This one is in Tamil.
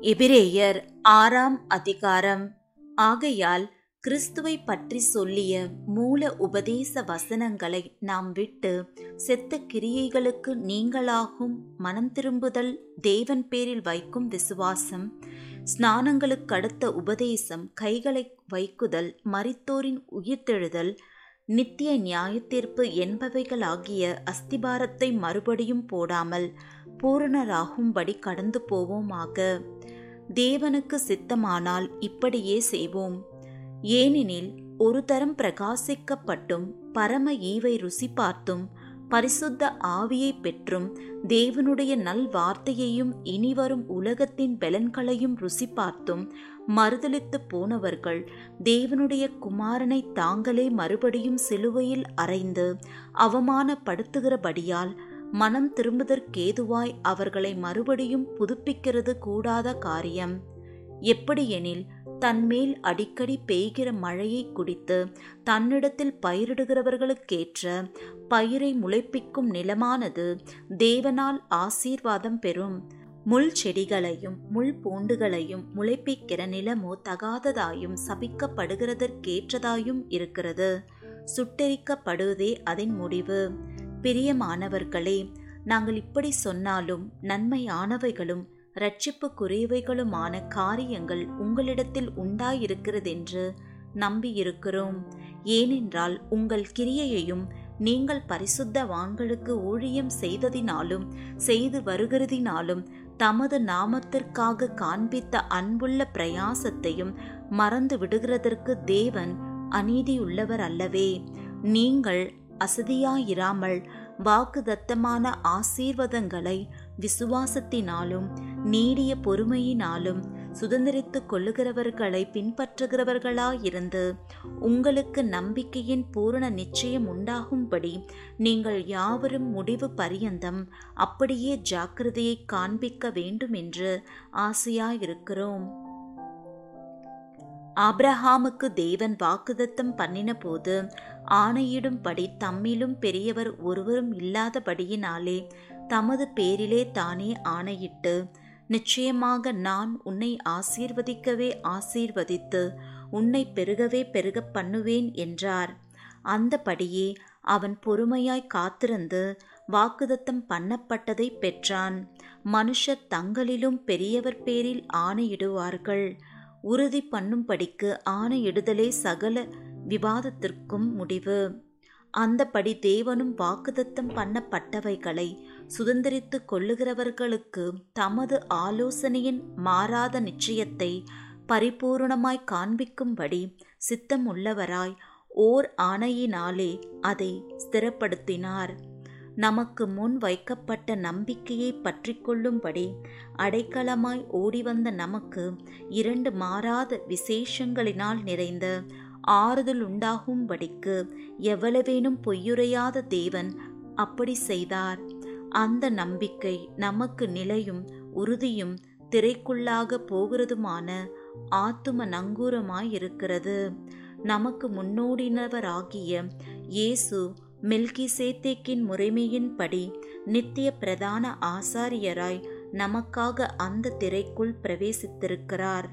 எபிரேயர் ஆறாம் அதிகாரம். ஆகையால் கிறிஸ்துவை பற்றி சொல்லிய மூல உபதேச வசனங்களை நாம் விட்டு செத்த கிரியைகளுக்கு நீங்களாகும் மனம் திரும்புதல் தேவன் பேரில் வைக்கும் விசுவாசம் ஸ்நானங்களுக்கு அடுத்த உபதேசம் கைகளை வைக்குதல் மரித்தோரின் உயிர்த்தெழுதல் நித்திய நியாயத்தீர்ப்பு என்பவைகளாகிய அஸ்திபாரத்தை மறுபடியும் போடாமல் பூரணராகும்படி கடந்து போவோமாக. தேவனுக்கு சித்தமானால் இப்படியே செய்வோம். ஏனெனில் ஒரு தரம் பிரகாசிக்கப்பட்டும் பரம ஈவை ருசி பார்த்தும் பரிசுத்த ஆவியை பெற்றும் தேவனுடைய நல் வார்த்தையையும் இனிவரும் உலகத்தின் பலன்களையும் ருசி பார்த்தும் மறுதளித்து போனவர்கள் தேவனுடைய குமாரனை தாங்களே மறுபடியும் சிலுவையில் அறைந்து அவமானப்படுத்துகிறபடியால் மனம் திரும்புதற்கேதுவாய் அவர்களை மறுபடியும் புதுப்பிக்கிறது கூடாத காரியம். எப்படியெனில் தன்மேல் அடிக்கடி பெய்கிற மழையை குடித்து தன்னிடத்தில் பயிரிடுகிறவர்களுக்கேற்ற பயிரை முளைப்பிக்கும் நிலமானது தேவனால் ஆசீர்வாதம் பெறும். முள் செடிகளையும் முள் பூண்டுகளையும் முளைப்பிக்கிற நிலமோ தகாததாயும் சபிக்கப்படுகிறதற்கேற்றதாயும் இருக்கிறது. சுட்டெரிக்கப்படுவதே அதன் முடிவு. பிரியமானவர்களே நாங்கள் இப்படி சொன்னாலும் நன்மையானவைகளும் இரட்சிப்புக்குரியவைகளுமான காரியங்கள் உங்களிடத்தில் உண்டாயிருக்கிறதென்று நம்பியிருக்கிறோம். ஏனென்றால் உங்கள் கிரியையையும் நீங்கள் பரிசுத்தவான்களுக்கு ஊழியம் செய்ததினாலும் செய்து வருகிறதினாலும் தமது நாமத்திற்காக காண்பித்த அன்புள்ள பிரயாசத்தையும் மறந்து விடுகிறதற்கு தேவன் அநீதியுள்ளவர் அல்லவே நீங்கள் அசதியாயிராமல் வாக்குதத்தமான ஆசீர்வாதங்களை விசுவாசத்தினாலும் நீடிய பொறுமையினாலும் சுதந்திரித்துக் கொள்ளுகிறவர்களை பின்பற்றுகிறவர்களாயிருந்து உங்களுக்கு நம்பிக்கையின் பூரண நிச்சயம் உண்டாகும்படி நீங்கள் யாவரும் முடிவு பரியந்தம் அப்படியே ஜாக்கிரதையை காண்பிக்க வேண்டும் என்று ஆசையாயிருக்கிறோம். ஆப்ரஹாமுக்கு தேவன் வாக்குதத்தம் பண்ணின போது ஆணையிடும்படி தம்மிலும் பெரியவர் ஒருவரும் இல்லாதபடியினாலே தமது பேரிலே தானே ஆணையிட்டு நிச்சயமாக நான் உன்னை ஆசீர்வதிக்கவே ஆசீர்வதித்து உன்னை பெருகவே பெருக பண்ணுவேன் என்றார். அந்தபடியே அவன் பொறுமையாய் காத்திருந்து வாக்குதத்தம் பண்ணப்பட்டதை பெற்றான். மனுஷர் தங்களிலும் பெரியவர் பேரில் ஆணையிடுவார்கள். உறுதி பண்ணும்படிக்கு ஆணையிடுதலே சகல விவாதத்திற்கும் முடிவு. அந்தபடி தேவனும் வாக்குதத்தம் பண்ணப்பட்டவைகளை சுதந்திரித்து கொள்ளுகிறவர்களுக்கு தமது ஆலோசனையின் மாறாத நிச்சயத்தை பரிபூர்ணமாய் காண்பிக்கும்படி சித்தமுள்ளவராய் ஓர் ஆணையினாலே அதை ஸ்திரப்படுத்தினார். நமக்கு முன் வைக்கப்பட்ட நம்பிக்கையை பற்றி கொள்ளும்படி அடைக்கலமாய் ஓடிவந்த நமக்கு இரண்டு மாறாத விசேஷங்களினால் நிறைந்த ஆறுதல் உண்டாகும்படிக்கு எவ்வளவேனும் பொய்யுரையாத தேவன் அப்படி செய்தார். அந்த நம்பிக்கை நமக்கு நிலையும் உறுதியும் திரைக்குள்ளாக போகிறதுமான ஆத்தும நங்கூரமாயிருக்கிறது. நமக்கு முன்னோடினவராகிய இயேசு மில்கி சேத்தேக்கின் முறைமையின்படி நித்திய பிரதான ஆசாரியராய் நமக்காக அந்த திரைக்குள் பிரவேசித்திருக்கிறார்.